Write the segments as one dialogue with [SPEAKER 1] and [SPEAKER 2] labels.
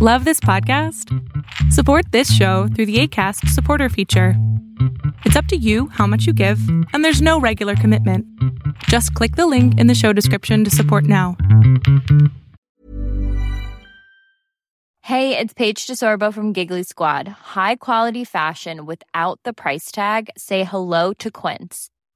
[SPEAKER 1] Love this podcast? Support this show through the ACAST supporter feature. It's up to you how much you give, and there's no regular commitment. Just click the link in the show description to support now.
[SPEAKER 2] Hey, it's Paige DeSorbo from Giggly Squad. High quality fashion without the price tag? Say hello to Quince.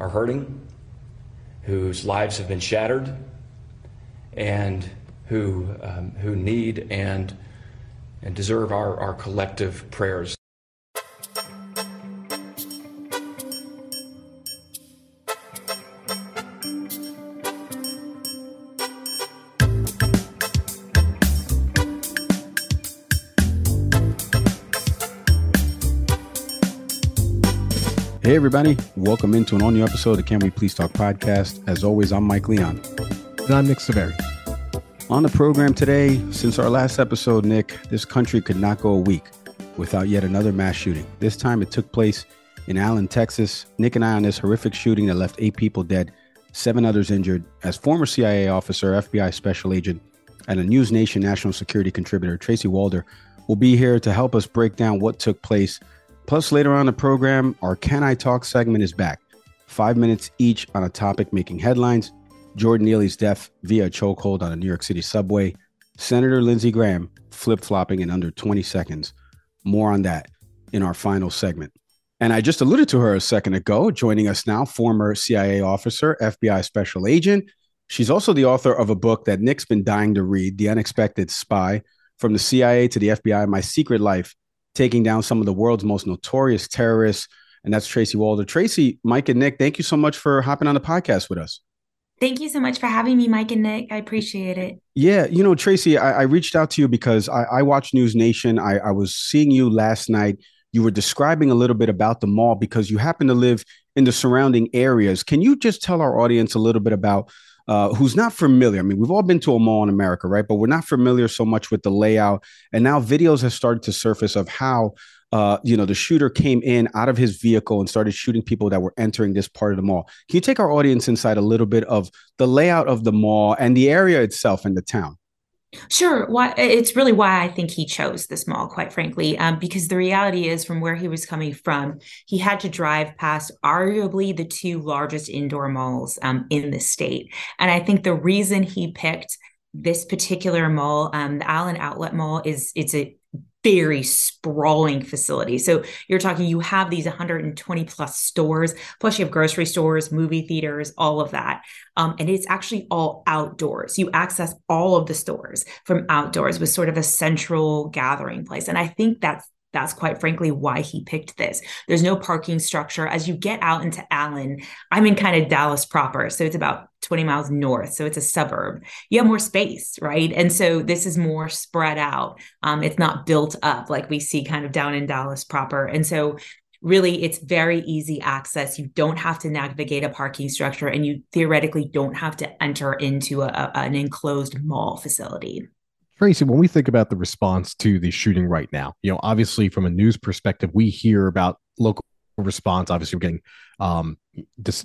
[SPEAKER 3] are hurting, whose lives have been shattered, and who, um, who need and, and deserve our, our collective prayers.
[SPEAKER 4] Hey, everybody. Welcome into an all new episode of Can We Please Talk podcast. As always, I'm Mike Leon.
[SPEAKER 5] And I'm Nick Severi.
[SPEAKER 4] On the program today, since our last episode, Nick, this country could not go a week without yet another mass shooting. This time it took place in Allen, Texas. Nick and I on this horrific shooting that left eight people dead, seven others injured. As former CIA officer, FBI special agent, and a News Nation national security contributor, Tracy Walder, will be here to help us break down what took place Plus, later on the program, our Can I Talk segment is back. Five minutes each on a topic making headlines. Jordan Neely's death via chokehold on a New York City subway. Senator Lindsey Graham flip flopping in under 20 seconds. More on that in our final segment. And I just alluded to her a second ago. Joining us now, former CIA officer, FBI special agent. She's also the author of a book that Nick's been dying to read The Unexpected Spy From the CIA to the FBI My Secret Life taking down some of the world's most notorious terrorists. And that's Tracy Walder. Tracy, Mike, and Nick, thank you so much for hopping on the podcast with us.
[SPEAKER 6] Thank you so much for having me, Mike and Nick. I appreciate it.
[SPEAKER 4] Yeah, you know, Tracy, I, I reached out to you because I, I watch News Nation. I, I was seeing you last night. You were describing a little bit about the mall because you happen to live in the surrounding areas. Can you just tell our audience a little bit about uh, who's not familiar. I mean, we've all been to a mall in America, right? But we're not familiar so much with the layout. And now videos have started to surface of how, uh, you know, the shooter came in out of his vehicle and started shooting people that were entering this part of the mall. Can you take our audience inside a little bit of the layout of the mall and the area itself in the town?
[SPEAKER 6] Sure. Why it's really why I think he chose this mall, quite frankly, um, because the reality is, from where he was coming from, he had to drive past arguably the two largest indoor malls um, in the state, and I think the reason he picked this particular mall, um, the Allen Outlet Mall, is it's a very sprawling facility. So you're talking, you have these 120 plus stores, plus you have grocery stores, movie theaters, all of that. Um, and it's actually all outdoors. You access all of the stores from outdoors with sort of a central gathering place. And I think that's that's quite frankly why he picked this. There's no parking structure. As you get out into Allen, I'm in kind of Dallas proper. So it's about 20 miles north. So it's a suburb. You have more space, right? And so this is more spread out. Um, it's not built up like we see kind of down in Dallas proper. And so really it's very easy access. You don't have to navigate a parking structure and you theoretically don't have to enter into a, a, an enclosed mall facility.
[SPEAKER 5] Tracy, when we think about the response to the shooting right now, you know, obviously from a news perspective, we hear about local response. Obviously, we're getting um,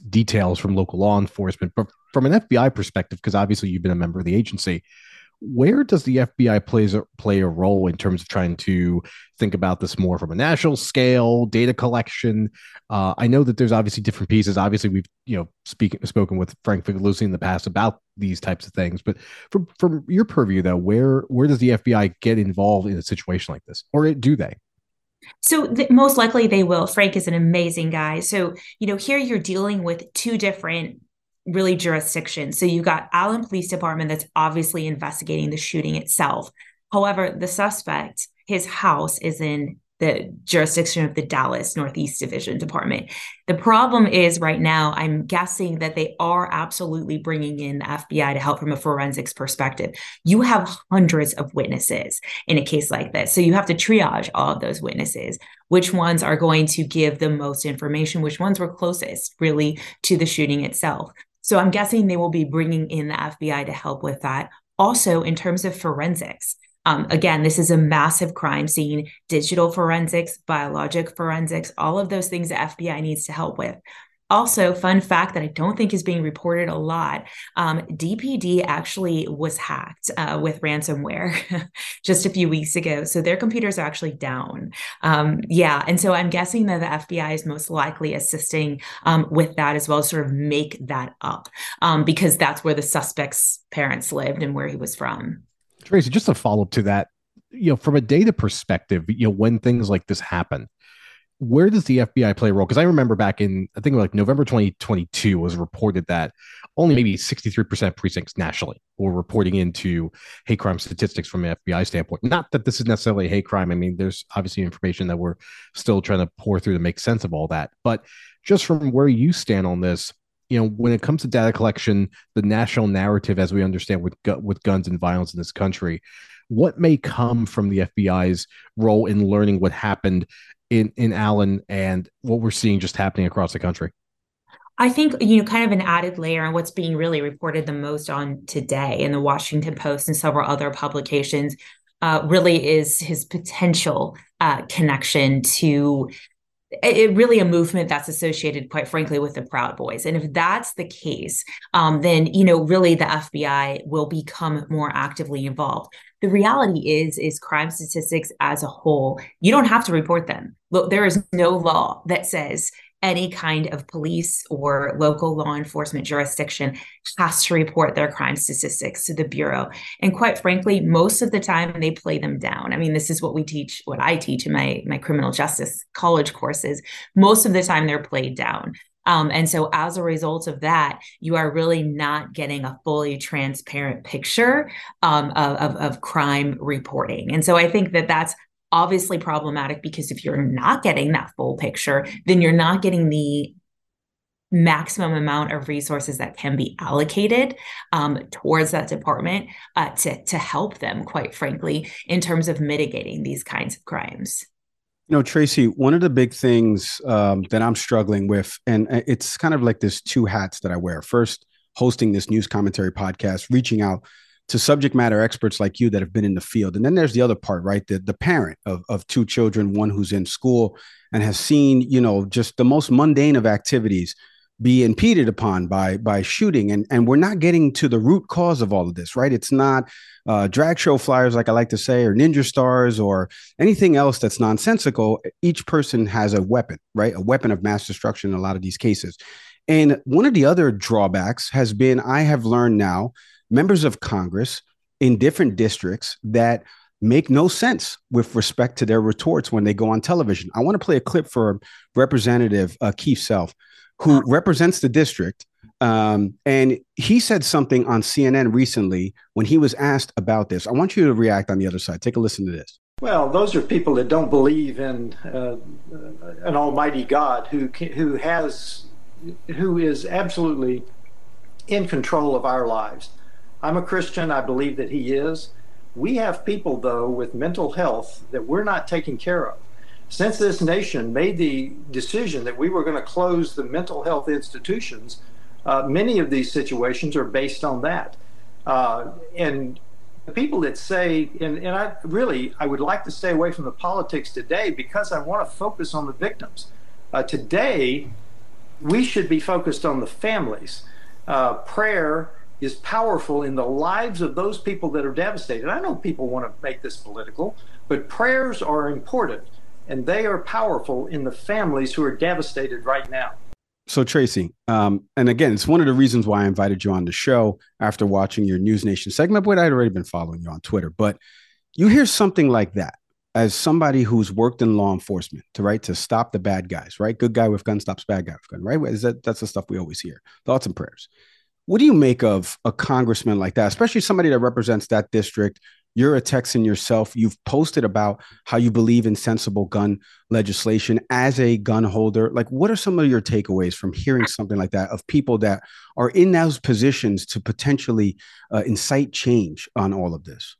[SPEAKER 5] details from local law enforcement, but from an FBI perspective, because obviously you've been a member of the agency, where does the FBI plays a, play a role in terms of trying to think about this more from a national scale, data collection? Uh, I know that there's obviously different pieces. Obviously, we've you know speaking spoken with Frank Figliuzzi in the past about these types of things. But from from your purview, though, where where does the FBI get involved in a situation like this, or do they?
[SPEAKER 6] So th- most likely they will. Frank is an amazing guy. So you know here you're dealing with two different really jurisdiction. So you've got Allen Police Department that's obviously investigating the shooting itself. However, the suspect, his house is in the jurisdiction of the Dallas Northeast Division Department. The problem is right now, I'm guessing that they are absolutely bringing in the FBI to help from a forensics perspective. You have hundreds of witnesses in a case like this. So you have to triage all of those witnesses. Which ones are going to give the most information? Which ones were closest really to the shooting itself? So I'm guessing they will be bringing in the FBI to help with that. Also, in terms of forensics, um, again, this is a massive crime scene, digital forensics, biologic forensics, all of those things the FBI needs to help with. Also, fun fact that I don't think is being reported a lot um, DPD actually was hacked uh, with ransomware just a few weeks ago. So their computers are actually down. Um, yeah. And so I'm guessing that the FBI is most likely assisting um, with that as well, sort of make that up um, because that's where the suspect's parents lived and where he was from.
[SPEAKER 5] Tracy, just a follow up to that, you know, from a data perspective, you know, when things like this happen, where does the FBI play a role? Because I remember back in, I think like November 2022 was reported that only maybe 63% precincts nationally were reporting into hate crime statistics from an FBI standpoint. Not that this is necessarily a hate crime. I mean, there's obviously information that we're still trying to pour through to make sense of all that. But just from where you stand on this, you know, when it comes to data collection, the national narrative, as we understand with with guns and violence in this country, what may come from the FBI's role in learning what happened in in Allen and what we're seeing just happening across the country?
[SPEAKER 6] I think, you know, kind of an added layer on what's being really reported the most on today in the Washington Post and several other publications uh, really is his potential uh, connection to it, really a movement that's associated, quite frankly, with the Proud Boys. And if that's the case, um, then you know, really, the FBI will become more actively involved. The reality is, is crime statistics as a whole, you don't have to report them. Look, there is no law that says any kind of police or local law enforcement jurisdiction has to report their crime statistics to the Bureau. And quite frankly, most of the time they play them down. I mean, this is what we teach, what I teach in my, my criminal justice college courses. Most of the time they're played down. Um, and so, as a result of that, you are really not getting a fully transparent picture um, of, of, of crime reporting. And so, I think that that's obviously problematic because if you're not getting that full picture, then you're not getting the maximum amount of resources that can be allocated um, towards that department uh, to, to help them, quite frankly, in terms of mitigating these kinds of crimes.
[SPEAKER 4] You know, Tracy, one of the big things um, that I'm struggling with, and uh, it's kind of like this two hats that I wear. First, hosting this news commentary podcast, reaching out to subject matter experts like you that have been in the field. And then there's the other part, right? The, the parent of, of two children, one who's in school and has seen, you know, just the most mundane of activities be impeded upon by by shooting. And and we're not getting to the root cause of all of this right? It's not uh, drag show flyers like i like to say or ninja stars or anything else that's nonsensical. Each person has a weapon right? A weapon of mass destruction in a lot of these cases. And one of the other drawbacks has been i have learned now members of congress in different districts that make no sense with respect to their retorts when they go on television. I want to play a clip for representative uh, keith self who represents the district. Um, and he said something on CNN recently when he was asked about this. I want you to react on the other side. Take a listen to this.
[SPEAKER 7] Well, those are people that don't believe in uh, an Almighty God who who has who is absolutely in control of our lives. I'm a Christian. I believe that He is. We have people though with mental health that we're not taking care of. Since this nation made the decision that we were going to close the mental health institutions, uh, many of these situations are based on that. Uh, and the people that say, and, and I really, I would like to stay away from the politics today because I want to focus on the victims. Uh, today, we should be focused on the families. Uh, prayer is powerful in the lives of those people that are devastated. I know people want to make this political, but prayers are important and they are powerful in the families who are devastated right now.
[SPEAKER 4] So, Tracy, um, and again, it's one of the reasons why I invited you on the show after watching your News Nation segment, but I'd already been following you on Twitter. But you hear something like that as somebody who's worked in law enforcement to right to stop the bad guys, right? Good guy with gun stops bad guy with gun, right? Is that that's the stuff we always hear. Thoughts and prayers. What do you make of a congressman like that, especially somebody that represents that district? You're a Texan yourself. You've posted about how you believe in sensible gun legislation as a gun holder. Like, what are some of your takeaways from hearing something like that of people that are in those positions to potentially uh, incite change on all of this?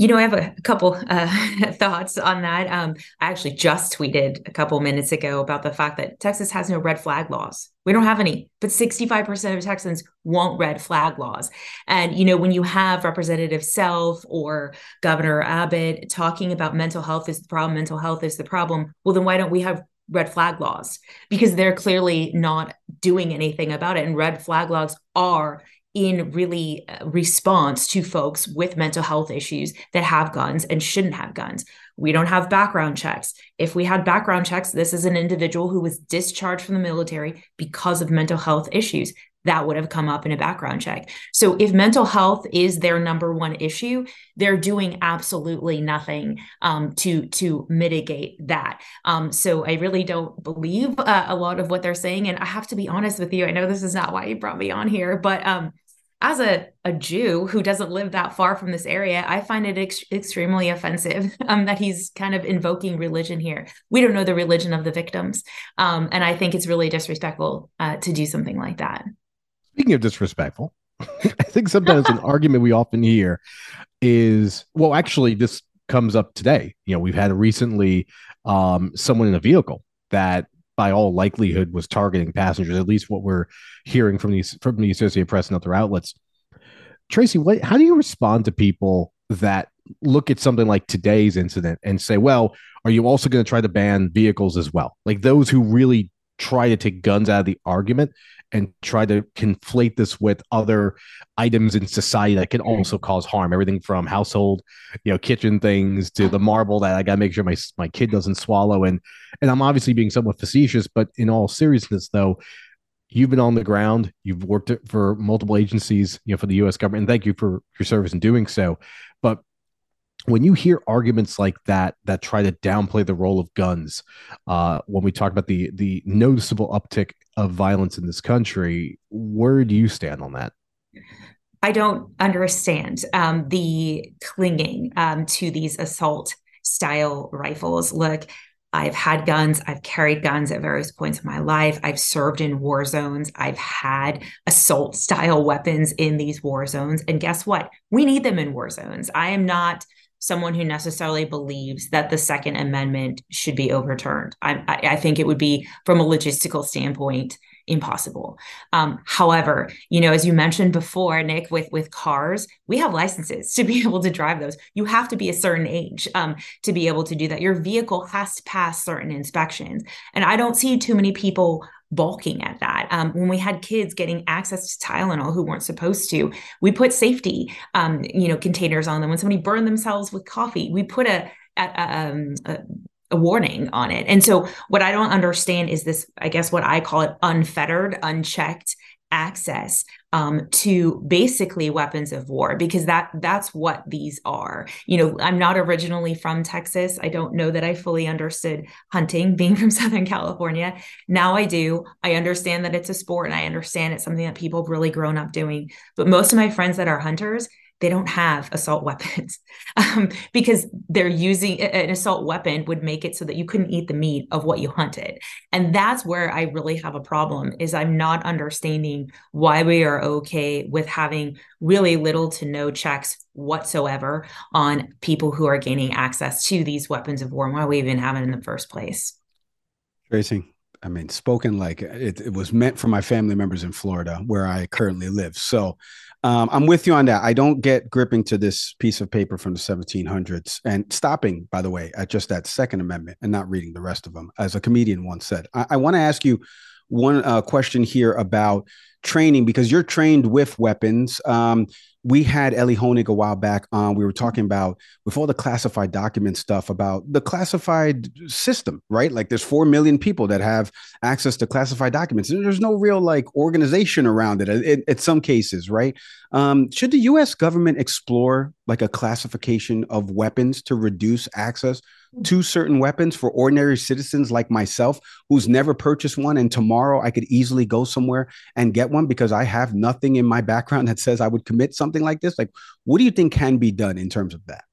[SPEAKER 6] You know, I have a couple uh, thoughts on that. Um, I actually just tweeted a couple minutes ago about the fact that Texas has no red flag laws. We don't have any, but 65% of Texans want red flag laws. And, you know, when you have Representative Self or Governor Abbott talking about mental health is the problem, mental health is the problem, well, then why don't we have red flag laws? Because they're clearly not doing anything about it. And red flag laws are in really uh, response to folks with mental health issues that have guns and shouldn't have guns. We don't have background checks. If we had background checks, this is an individual who was discharged from the military because of mental health issues. That would have come up in a background check. So, if mental health is their number one issue, they're doing absolutely nothing um, to to mitigate that. Um, so, I really don't believe uh, a lot of what they're saying. And I have to be honest with you. I know this is not why you brought me on here, but um, as a, a Jew who doesn't live that far from this area, I find it ex- extremely offensive um, that he's kind of invoking religion here. We don't know the religion of the victims. Um, and I think it's really disrespectful uh, to do something like that.
[SPEAKER 5] Speaking of disrespectful, I think sometimes an argument we often hear is well, actually, this comes up today. You know, we've had recently um, someone in a vehicle that by all likelihood was targeting passengers at least what we're hearing from these from the associated press and other outlets tracy what how do you respond to people that look at something like today's incident and say well are you also going to try to ban vehicles as well like those who really try to take guns out of the argument and try to conflate this with other items in society that can also cause harm. Everything from household, you know, kitchen things to the marble that I got to make sure my my kid doesn't swallow. And and I'm obviously being somewhat facetious, but in all seriousness, though, you've been on the ground. You've worked for multiple agencies, you know, for the U.S. government, and thank you for your service in doing so. But when you hear arguments like that that try to downplay the role of guns uh, when we talk about the the noticeable uptick of violence in this country where do you stand on that
[SPEAKER 6] i don't understand um, the clinging um, to these assault style rifles look I've had guns. I've carried guns at various points in my life. I've served in war zones. I've had assault style weapons in these war zones. And guess what? We need them in war zones. I am not someone who necessarily believes that the Second Amendment should be overturned. I, I think it would be, from a logistical standpoint, impossible. Um, however, you know, as you mentioned before, Nick, with with cars, we have licenses to be able to drive those. You have to be a certain age um, to be able to do that. Your vehicle has to pass certain inspections, and I don't see too many people balking at that. Um, when we had kids getting access to Tylenol who weren't supposed to, we put safety, um, you know, containers on them. When somebody burned themselves with coffee, we put a, a, um, a, a warning on it. And so, what I don't understand is this, I guess, what I call it unfettered, unchecked access um, to basically weapons of war because that that's what these are. You know i'm not originally from texas. I don't know that i fully understood hunting being from southern california. Now i do. I understand that it's a sport and i understand it's something that people have really grown up doing. But most of my friends that are hunters they don't have assault weapons um, because they're using an assault weapon would make it so that you couldn't eat the meat of what you hunted. And that's where i really have a problem is i'm not understanding why we are okay with having really little to no checks whatsoever on people who are gaining access to these weapons of war and why we even have it in the first place.
[SPEAKER 4] Tracy I mean, spoken like it, it was meant for my family members in Florida, where I currently live. So um, I'm with you on that. I don't get gripping to this piece of paper from the 1700s and stopping, by the way, at just that Second Amendment and not reading the rest of them, as a comedian once said. I, I want to ask you one uh, question here about training because you're trained with weapons. Um, we had Elie Honig a while back on. We were talking about with all the classified document stuff about the classified system, right? Like there's four million people that have access to classified documents, and there's no real like organization around it. In some cases, right? Um, should the U.S. government explore like a classification of weapons to reduce access to certain weapons for ordinary citizens like myself who's never purchased one and tomorrow I could easily go somewhere and get one because I have nothing in my background that says I would commit something like this. Like what do you think can be done in terms of that?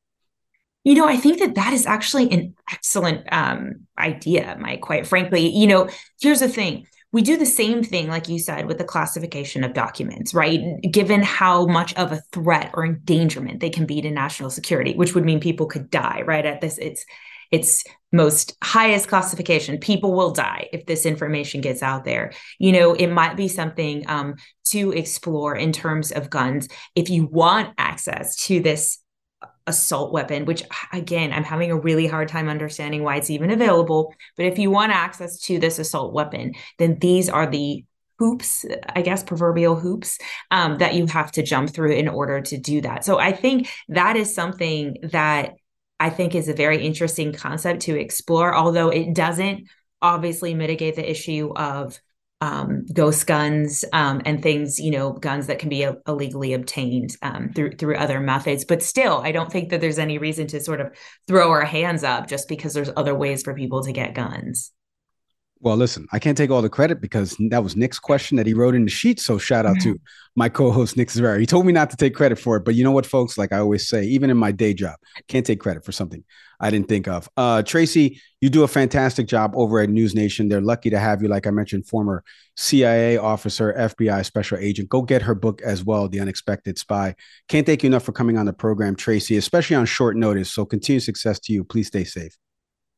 [SPEAKER 6] You know, I think that that is actually an excellent um, idea, Mike, quite frankly. You know, here's the thing we do the same thing, like you said, with the classification of documents, right? Given how much of a threat or endangerment they can be to national security, which would mean people could die, right? At this, it's its most highest classification people will die if this information gets out there you know it might be something um, to explore in terms of guns if you want access to this assault weapon which again i'm having a really hard time understanding why it's even available. But if you want access to this assault weapon then these are the hoops i guess proverbial hoops um, that you have to jump through in order to do that. So i think that is something that I think is a very interesting concept to explore, although it doesn't obviously mitigate the issue of um, ghost guns um, and things, you know, guns that can be illegally obtained um, through through other methods. But still, I don't think that there's any reason to sort of throw our hands up just because there's other ways for people to get guns.
[SPEAKER 4] Well, listen, I can't take all the credit because that was Nick's question that he wrote in the sheet. So shout out to my co-host Nick Severi. He told me not to take credit for it, but you know what, folks? Like I always say, even in my day job, can't take credit for something I didn't think of. Uh, Tracy, you do a fantastic job over at News Nation. They're lucky to have you. Like I mentioned, former CIA officer, FBI special agent. Go get her book as well, The Unexpected Spy. Can't thank you enough for coming on the program, Tracy, especially on short notice. So continue success to you. Please stay safe.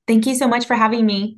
[SPEAKER 6] Thank you so much for having me.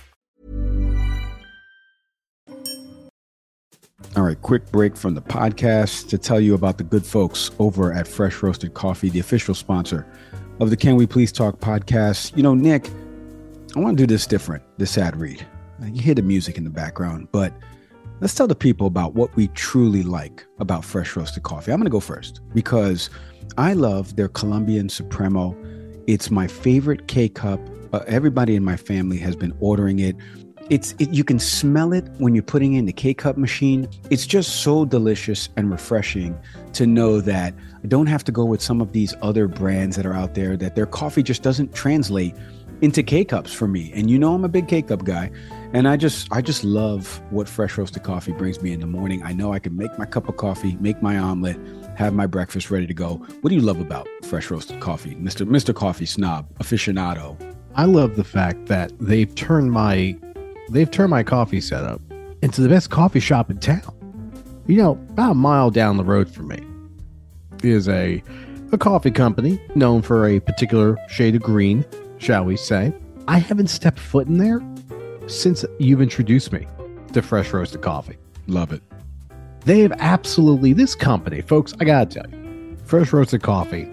[SPEAKER 4] All right, quick break from the podcast to tell you about the good folks over at Fresh Roasted Coffee, the official sponsor of the Can We Please Talk podcast. You know, Nick, I want to do this different, this ad read. You hear the music in the background, but let's tell the people about what we truly like about Fresh Roasted Coffee. I'm going to go first because I love their Colombian Supremo. It's my favorite K cup. Uh, everybody in my family has been ordering it it's it, you can smell it when you're putting in the K-cup machine. It's just so delicious and refreshing to know that I don't have to go with some of these other brands that are out there that their coffee just doesn't translate into K-cups for me. And you know I'm a big K-cup guy, and I just I just love what fresh roasted coffee brings me in the morning. I know I can make my cup of coffee, make my omelet, have my breakfast ready to go. What do you love about fresh roasted coffee, Mr. Mr. Coffee Snob aficionado?
[SPEAKER 5] I love the fact that they've turned my they've turned my coffee setup into the best coffee shop in town. You know, about a mile down the road from me is a a coffee company known for a particular shade of green, shall we say. I haven't stepped foot in there since you've introduced me to fresh roasted coffee.
[SPEAKER 4] Love it.
[SPEAKER 5] They have absolutely this company, folks. I gotta tell you, fresh roasted coffee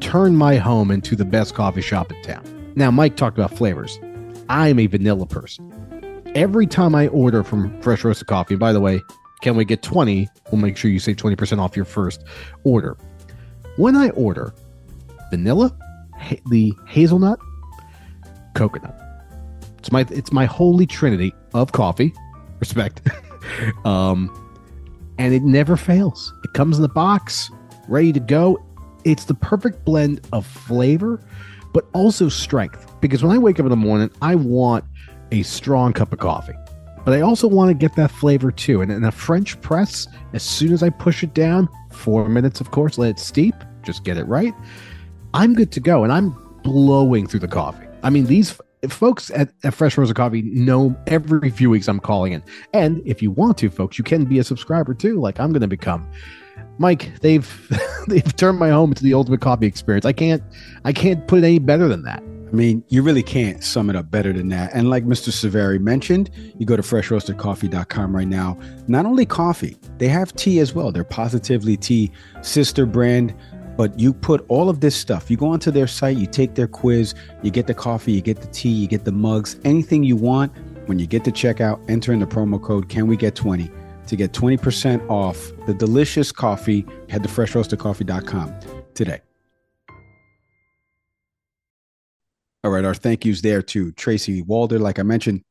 [SPEAKER 5] turned my home into the best coffee shop in town. Now, Mike talked about flavors. I am a vanilla person. Every time I order from Fresh Roasted Coffee, by the way, can we get 20? We'll make sure you save 20% off your first order. When I order vanilla, ha- the hazelnut, coconut. It's my it's my holy trinity of coffee. Respect. um and it never fails. It comes in the box, ready to go. It's the perfect blend of flavor but also strength because when I wake up in the morning, I want a strong cup of coffee. But I also want to get that flavor too. And in a French press, as soon as I push it down, four minutes, of course, let it steep, just get it right. I'm good to go. And I'm blowing through the coffee. I mean, these folks at, at Fresh Roasted Coffee know every few weeks I'm calling in. And if you want to, folks, you can be a subscriber too, like I'm going to become. Mike, they've they've turned my home into the ultimate coffee experience. I can't I can't put it any better than that.
[SPEAKER 4] I mean, you really can't sum it up better than that. And like Mr. Severi mentioned, you go to freshroastedcoffee.com right now. Not only coffee, they have tea as well. They're Positively Tea sister brand. But you put all of this stuff, you go onto their site, you take their quiz, you get the coffee, you get the tea, you get the mugs, anything you want. When you get to checkout, enter in the promo code Can We Get 20 to get 20% off the delicious coffee. Head to freshroastedcoffee.com today. All right, our thank yous there to Tracy Walder. Like I mentioned,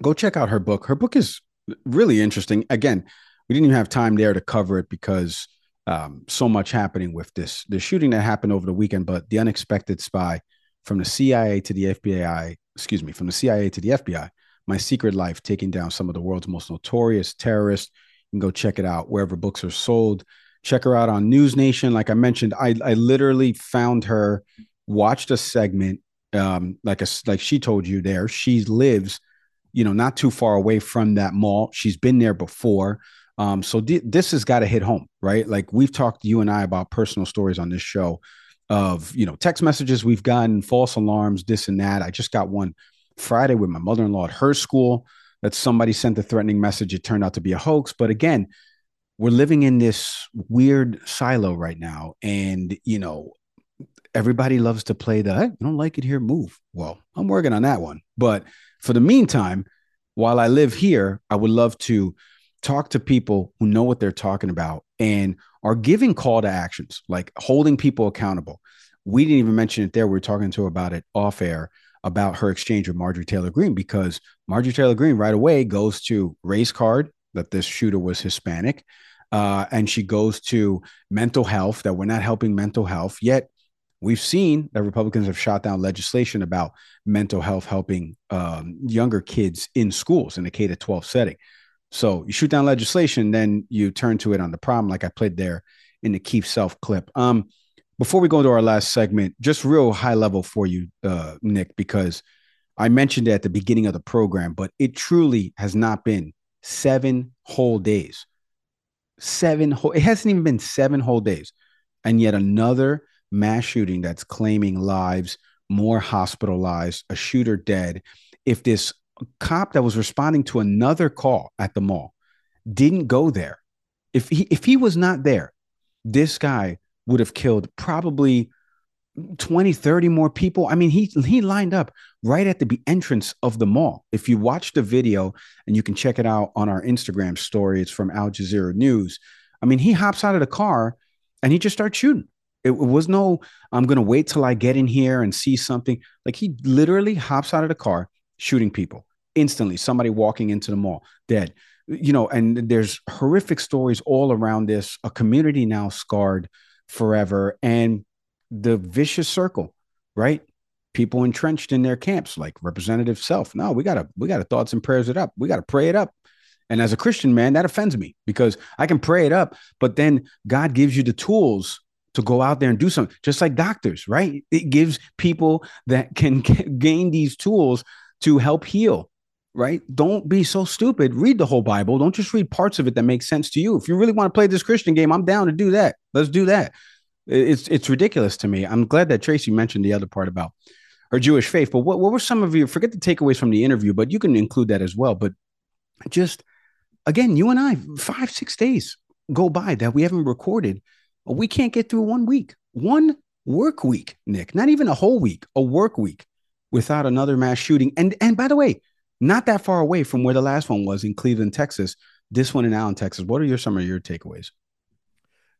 [SPEAKER 4] go check out her book. Her book is really interesting. Again, we didn't even have time there to cover it because um, so much happening with this the shooting that happened over the weekend. But the unexpected spy from the CIA to the FBI, excuse me, from the CIA to the FBI, my secret life, taking down some of the world's most notorious terrorists. You can go check it out wherever books are sold. Check her out on News Nation. Like I mentioned, I I literally found her, watched a segment um, like a like she told you there, she lives, you know, not too far away from that mall. She's been there before. Um, so this has got to hit home, right? Like we've talked you and I about personal stories on this show of you know text messages we've gotten, false alarms, this and that. I just got one Friday with my mother-in-law at her school that somebody sent a threatening message. It turned out to be a hoax, but again, we're living in this weird silo right now, and you know everybody loves to play the I don't like it here move. Well, I'm working on that one. But for the meantime, while I live here, I would love to talk to people who know what they're talking about and are giving call to actions, like holding people accountable. We didn't even mention it there. We were talking to her about it off air about her exchange with Marjorie Taylor Greene because Marjorie Taylor Greene right away goes to race card that this shooter was Hispanic. Uh, and she goes to mental health that we're not helping mental health yet We've seen that Republicans have shot down legislation about mental health helping um, younger kids in schools in the K to 12 setting. So you shoot down legislation, then you turn to it on the problem, like I played there in the Keith Self clip. Um, before we go into our last segment, just real high level for you, uh, Nick, because I mentioned it at the beginning of the program, but it truly has not been seven whole days. Seven whole, it hasn't even been seven whole days. And yet another mass shooting that's claiming lives, more hospitalized, a shooter dead. If this cop that was responding to another call at the mall didn't go there, if he if he was not there, this guy would have killed probably 20 30 more people. I mean he he lined up right at the entrance of the mall. If you watch the video and you can check it out on our instagram story it's from al jazeera news. I mean he hops out of the car and he just starts shooting it, was no, I'm going to wait till I get in here and see something. Like he literally hops out of the car, shooting people instantly. Somebody walking into the mall, dead. You know, and there's horrific stories all around this. A community now scarred forever, and the vicious circle, right? People entrenched in their camps, like Representative Self. No, we gotta, we gotta thoughts and prayers it up. We gotta pray it up. And as a Christian man, that offends me because I can pray it up, but then God gives you the tools to go out there and do something, just like doctors, right? It gives people that can gain these tools to help heal. right? Don't be so stupid. Read the whole Bible. Don't just read parts of it that make sense to you. If you really want to play this Christian game, I'm down to do that. Let's do that. It's it's ridiculous to me. I'm glad that Tracy mentioned the other part about her Jewish faith. But what, what were some of your forget the takeaways from the interview, but you can include that as well. But just again, you and I, five, six days go by that we haven't recorded. We can't get through one week, one work week, Nick, not even a whole week, a work week without another mass shooting. And and by the way, not that far away from where the last one was in Cleveland, Texas. This one in Allen, Texas. What are your some of your takeaways?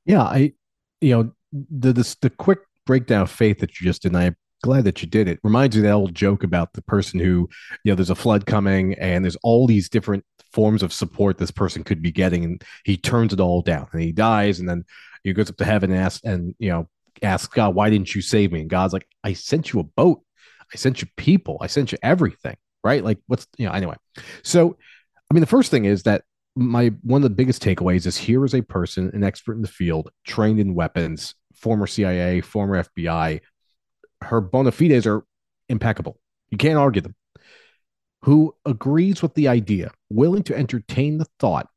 [SPEAKER 5] Yeah, I, you know, the the, the quick breakdown of faith that you just did. And I'm glad that you did it. Reminds me that old joke about the person who, you know, there's a flood coming and there's all these different forms of support this person could be getting, and he turns it all down and he dies, and then he goes up to heaven and asks, and you know, asks God, "Why didn't you save me?" And God's like, "I sent you a boat, I sent you people, I sent you everything." Right? Like, what's you know? Anyway, so I mean, the first thing is that my one of the biggest takeaways is here is a person, an expert in the field, trained in weapons, former CIA, former FBI. Her bona fides are impeccable. You can't argue them. Who agrees with the idea, willing to entertain the thought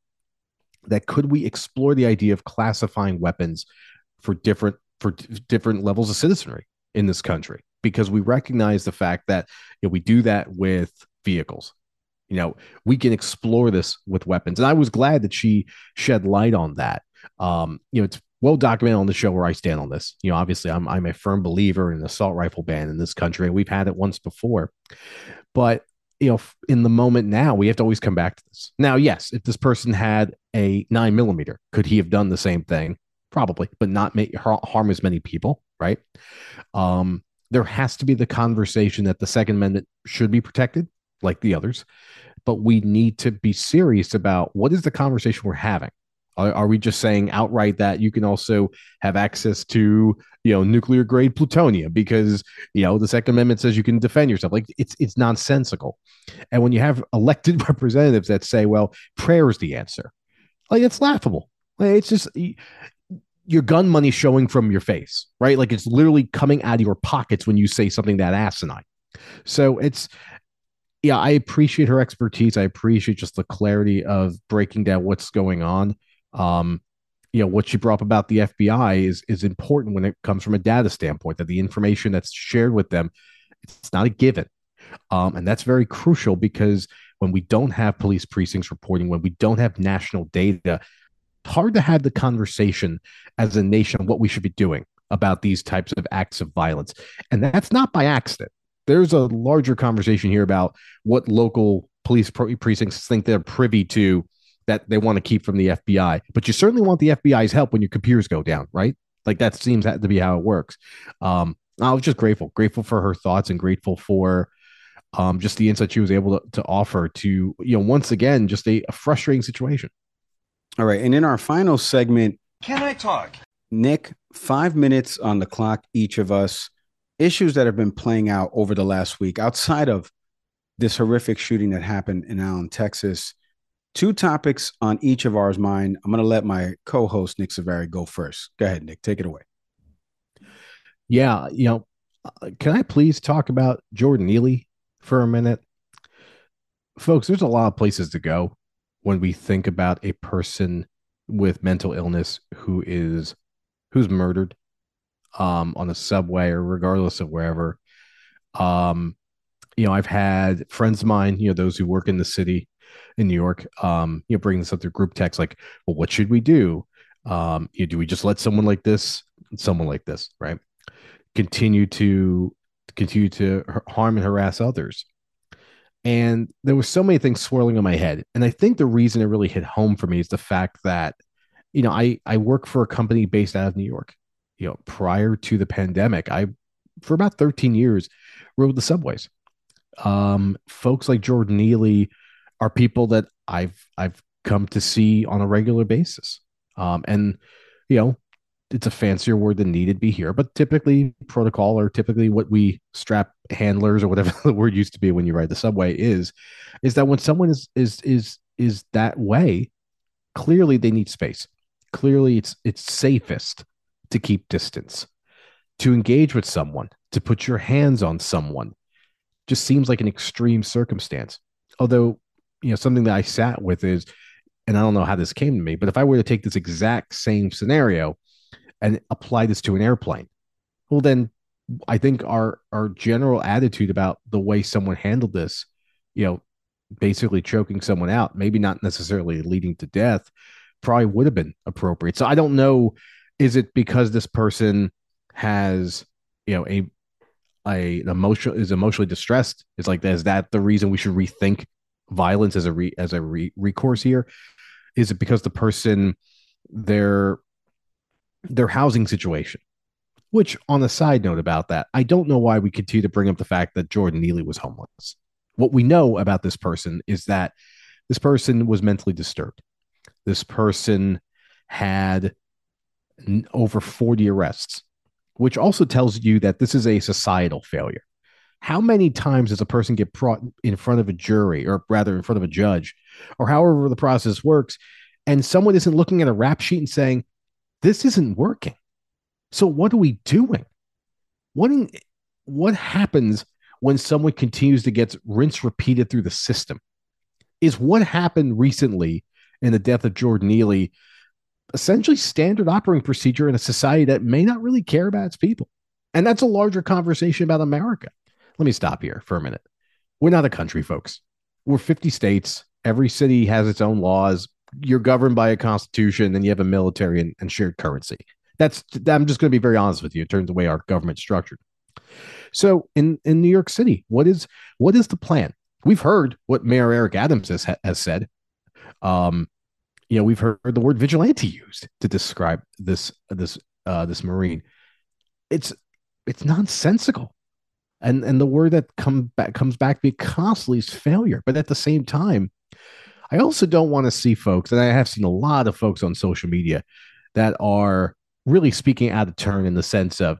[SPEAKER 5] that could we explore the idea of classifying weapons for different for different levels of citizenry in this country? Because we recognize the fact that you know, we do that with vehicles. You know we can explore this with weapons. And i was glad that she shed light on that. Um you know it's well documented on the show where i stand on this. You know obviously i'm, I'm a firm believer in assault rifle ban in this country and we've had it once before. But you know in the moment now we have to always come back to this. Now yes if this person had a nine millimeter could he have done the same thing? Probably but not make harm as many people right? Um there has to be the conversation that the second amendment should be protected like the others, but we need to be serious about what is the conversation we're having. Are, are, we just saying outright that you can also have access to you know nuclear grade plutonium because you know the Second Amendment says you can defend yourself? Like it's it's nonsensical. And when you have elected representatives that say, "Well, prayer is the answer," like it's laughable. Like, it's just your gun money showing from your face, right? Like it's literally coming out of your pockets when you say something that asinine. So it's yeah, I appreciate her expertise. I appreciate just the clarity of breaking down what's going on. Um, you know, what she brought up about the FBI is is important when it comes from a data standpoint. That the information that's shared with them, it's not a given, um, and that's very crucial because when we don't have police precincts reporting, when we don't have national data, it's hard to have the conversation as a nation what we should be doing about these types of acts of violence, and that's not by accident there's a larger conversation here about what local police precincts think they're privy to that they want to keep from the FBI. But you certainly want the FBI's help when your computers go down, right? Like that seems to be how it works. Um, I was just grateful, grateful for her thoughts and grateful for um, just the insight she was able to, to offer to, you know, once again, just a, a frustrating situation.
[SPEAKER 4] All right. And in our final segment,
[SPEAKER 8] can I talk?
[SPEAKER 4] Nick, five minutes on the clock, each of us issues that have been playing out over the last week outside of this horrific shooting that happened in Allen, Texas. Two topics on each of ours mind. I'm going to let my co-host Nick Severi go first. Go ahead, Nick. Take it away.
[SPEAKER 5] Yeah, you know, uh, can I please talk about Jordan Neely for a minute? Folks, there's a lot of places to go when we think about a person with mental illness who is who's murdered um, on a subway or regardless of wherever. Um, you know, I've had friends of mine, you know, those who work in the city in New York, um, you know, bring this up through group text, like, well, what should we do? Um, you know, do we just let someone like this, someone like this, right, continue to continue to harm and harass others? And there was so many things swirling in my head, and I think the reason it really hit home for me is the fact that, you know, I I work for a company based out of New York, you know, prior to the pandemic, I for about 13 years rode the subways. Um, folks like Jordan Neely are people that I've I've come to see on a regular basis. Um, and you know, it's a fancier word than needed be here, but typically protocol or typically what we strap handlers or whatever the word used to be when you ride the subway is, is that when someone is is is is that way, clearly they need space. Clearly it's it's safest to keep distance, to engage with someone, to put your hands on someone just seems like an extreme circumstance. although you know something that I sat with is, and I don't know how this came to me, but if I were to take this exact same scenario and apply this to an airplane, well then I think our our general attitude about the way someone handled this, you know, basically choking someone out, maybe not necessarily leading to death, probably would have been appropriate. So I don't know. Is it because this person has, you know, a a emotional is emotionally distressed? Is like is that the reason we should rethink violence as a re, as a re, recourse here? Is it because the person their their housing situation? Which, on a side note about that, I don't know why we continue to bring up the fact that Jordan Neely was homeless. What we know about this person is that this person was mentally disturbed. This person had over 40 arrests, which also tells you that this is a societal failure. How many times does a person get brought in front of a jury, or rather in front of a judge, or however the process works, and someone isn't looking at a rap sheet and saying, This isn't working? So, what are we doing? What, in, what happens when someone continues to get rinse repeated through the system? Is what happened recently in the death of Jordan Neely essentially standard operating procedure in a society that may not really care about its people. And that's a larger conversation about America. Let me stop here for a minute. We're not a country, folks. We're 50 states. Every city has its own laws. You're governed by a constitution, and you have a military and, and shared currency. That's I'm just going to be very honest with you in terms of the way our government's structured. So in in New York City, what is what is the plan? We've heard what Mayor Eric Adams has has said. Um, you know, we've heard the word vigilante used to describe this this uh, this marine. It's it's nonsensical, and and the word that come back comes back to me constantly is failure. But at the same time, I also don't want to see folks, and I have seen a lot of folks on social media that are really speaking out of turn in the sense of,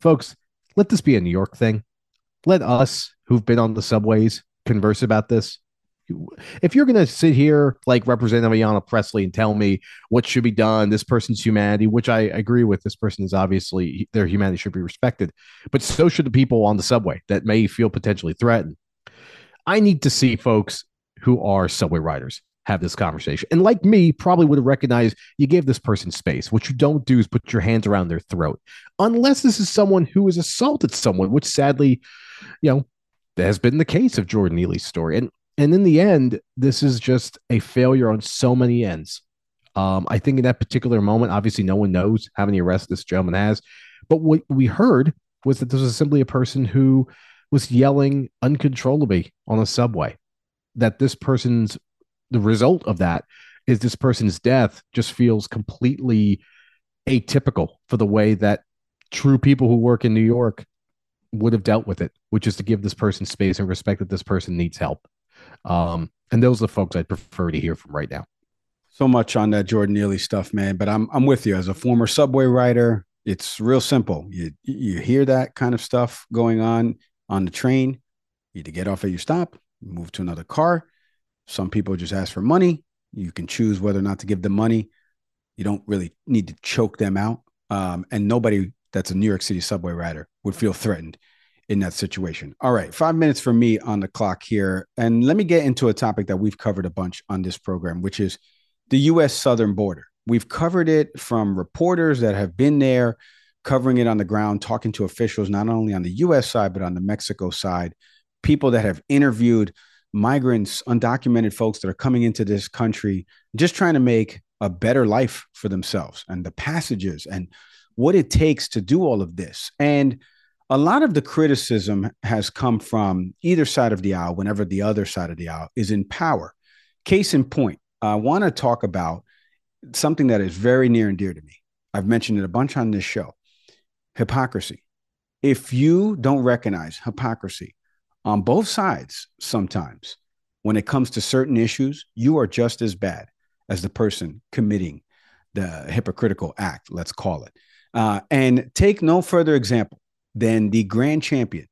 [SPEAKER 5] folks, let this be a New York thing. Let us who've been on the subways converse about this if you're going to sit here like Representative Ayanna Pressley and tell me what should be done, this person's humanity, which I agree with, this person is obviously their humanity should be respected, but so should the people on the subway that may feel potentially threatened. I need to see folks who are subway riders have this conversation. And like me, probably would have recognized you gave this person space. What you don't do is put your hands around their throat, unless this is someone who has assaulted someone, which sadly, you know, has been the case of Jordan Neely's story. And and in the end, this is just a failure on so many ends. Um, I think in that particular moment, obviously, no one knows how many arrests this gentleman has. But what we heard was that this was simply a person who was yelling uncontrollably on a subway. That this person's the result of that is this person's death just feels completely atypical for the way that true people who work in New York would have dealt with it, which is to give this person space and respect that this person needs help. Um, and those are the folks I'd prefer to hear from right now.
[SPEAKER 4] So much on that Jordan Neely stuff, man. But I'm I'm with you as a former subway rider. It's real simple. You you hear that kind of stuff going on on the train. You either get off at your stop, move to another car. Some people just ask for money. You can choose whether or not to give them money. You don't really need to choke them out. Um, and nobody that's a New York City subway rider would feel threatened in that situation. All right, five minutes for me on the clock here. And let me get into a topic that we've covered a bunch on this program, which is the U.S. southern border. We've covered it from reporters that have been there, covering it on the ground, talking to officials, not only on the U.S. side, but on the Mexico side, people that have interviewed migrants, undocumented folks that are coming into this country, just trying to make a better life for themselves and the passages and what it takes to do all of this. And a lot of the criticism has come from either side of the aisle whenever the other side of the aisle is in power. Case in point, I want to talk about something that is very near and dear to me. I've mentioned it a bunch on this show hypocrisy. If you don't recognize hypocrisy on both sides, sometimes when it comes to certain issues, you are just as bad as the person committing the hypocritical act, let's call it. Uh, and take no further example than the grand champion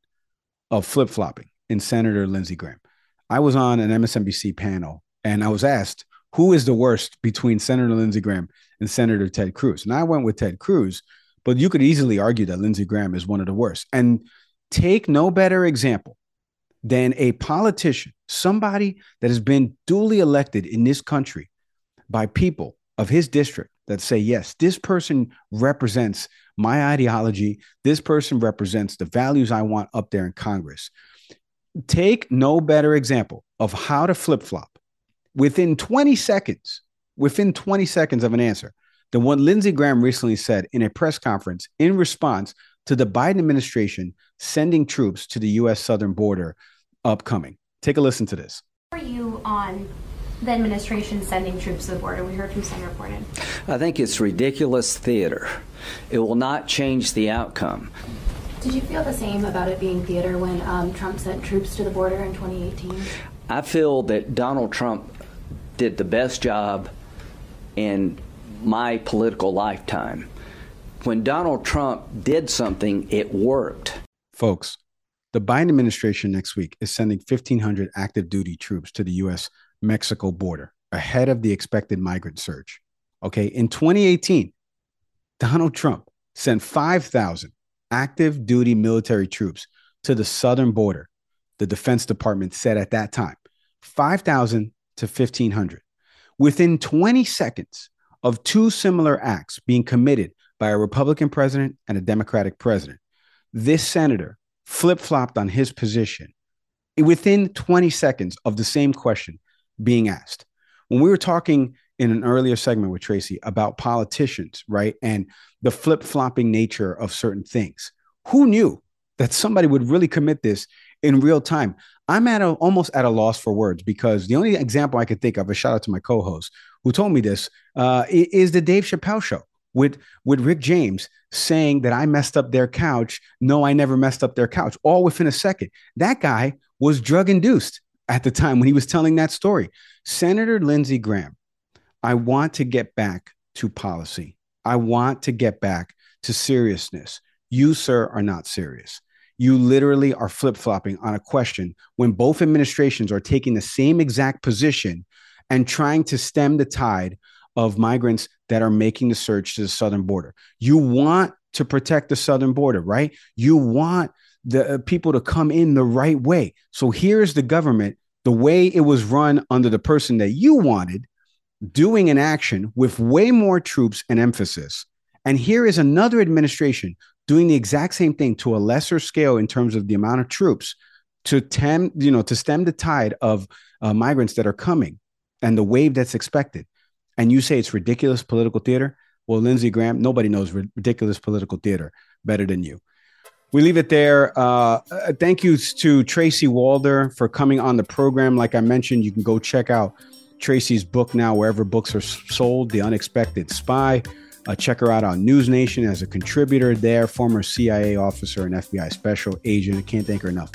[SPEAKER 4] of flip flopping in Senator Lindsey Graham. I was on an MSNBC panel and I was asked, who is the worst between Senator Lindsey Graham and Senator Ted Cruz? And I went with Ted Cruz, but you could easily argue that Lindsey Graham is one of the worst. And take no better example than a politician, somebody that has been duly elected in this country by people of his district that say, yes, this person represents my ideology. This person represents the values I want up there in Congress. Take no better example of how to flip flop within 20 seconds, within 20 seconds of an answer than what Lindsey Graham recently said in a press conference in response to the Biden administration sending troops to the U.S. southern border upcoming. Take a listen to this.
[SPEAKER 8] Are you on the administration sending troops to the border? We heard from Senator Cornyn.
[SPEAKER 9] I think it's ridiculous theater. It will not change the outcome.
[SPEAKER 8] Did you feel the same about it being theater when um, Trump sent troops to the border in 2018?
[SPEAKER 9] I feel that Donald Trump did the best job in my political lifetime. When Donald Trump did something, it worked.
[SPEAKER 4] Folks, the Biden administration next week is sending 1,500 active duty troops to the U.S. Mexico border ahead of the expected migrant surge. Okay. In 2018, Donald Trump sent 5,000 active duty military troops to the southern border. The Defense Department said at that time 5,000 to 1,500. Within 20 seconds of two similar acts being committed by a Republican president and a Democratic president, this senator flip flopped on his position within 20 seconds of the same question being asked. When we were talking in an earlier segment with Tracy about politicians, right? And the flip flopping nature of certain things. Who knew that somebody would really commit this in real time? I'm at a, almost at a loss for words because the only example I could think of, a shout out to my co host who told me this, uh, is the Dave Chappelle show with, with Rick James saying that I messed up their couch. No, I never messed up their couch, all within a second. That guy was drug induced at the time when he was telling that story. Senator Lindsey Graham, I want to get back to policy. I want to get back to seriousness. You, sir, are not serious. You literally are flip flopping on a question when both administrations are taking the same exact position and trying to stem the tide of migrants that are making the surge to the southern border. You want to protect the southern border, right? You want the uh, people to come in the right way. So here's the government, the way it was run under the person that you wanted, doing an action with way more troops and emphasis. And here is another administration doing the exact same thing to a lesser scale in terms of the amount of troops to tem, you know, to stem the tide of uh, migrants that are coming and the wave that's expected. And you say it's ridiculous political theater. Well, Lindsey Graham, nobody knows ridiculous political theater better than you. We leave it there. Uh, uh thank you to Tracy Walder for coming on the program. Like I mentioned, you can go check out Tracy's book now, wherever books are sold, The Unexpected Spy. Uh, check her out on News Nation as a contributor there, former CIA officer and FBI special agent. I can't thank her enough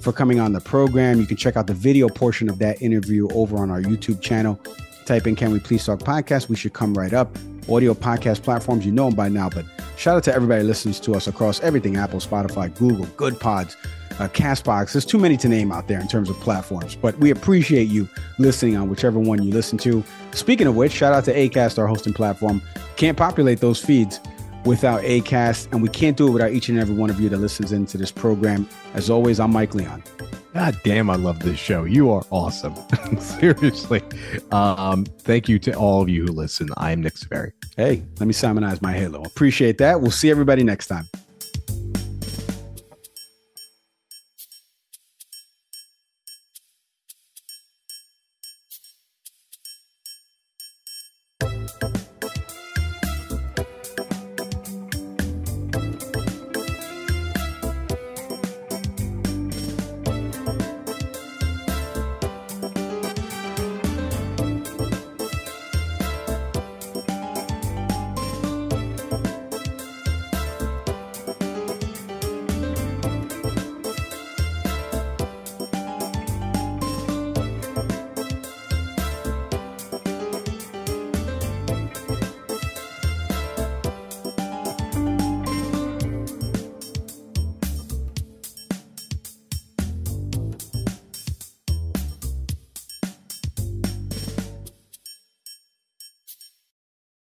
[SPEAKER 4] for coming on the program. You can check out the video portion of that interview over on our YouTube channel. Type in Can We Please Talk Podcast. We should come right up. Audio podcast platforms, you know them by now, but shout out to everybody listens to us across everything Apple, Spotify, Google, Good Pods, uh, Castbox. There's too many to name out there in terms of platforms, but we appreciate you listening on whichever one you listen to. Speaking of which, shout out to Acast, our hosting platform. Can't populate those feeds without Acast, and we can't do it without each and every one of you that listens into this program. As always, I'm Mike Leon.
[SPEAKER 5] God damn, I love this show. You are awesome. Seriously. Um, thank you to all of you who listen. I am Nick Severi.
[SPEAKER 4] Hey, let me simonize my halo. Appreciate that. We'll see everybody next time.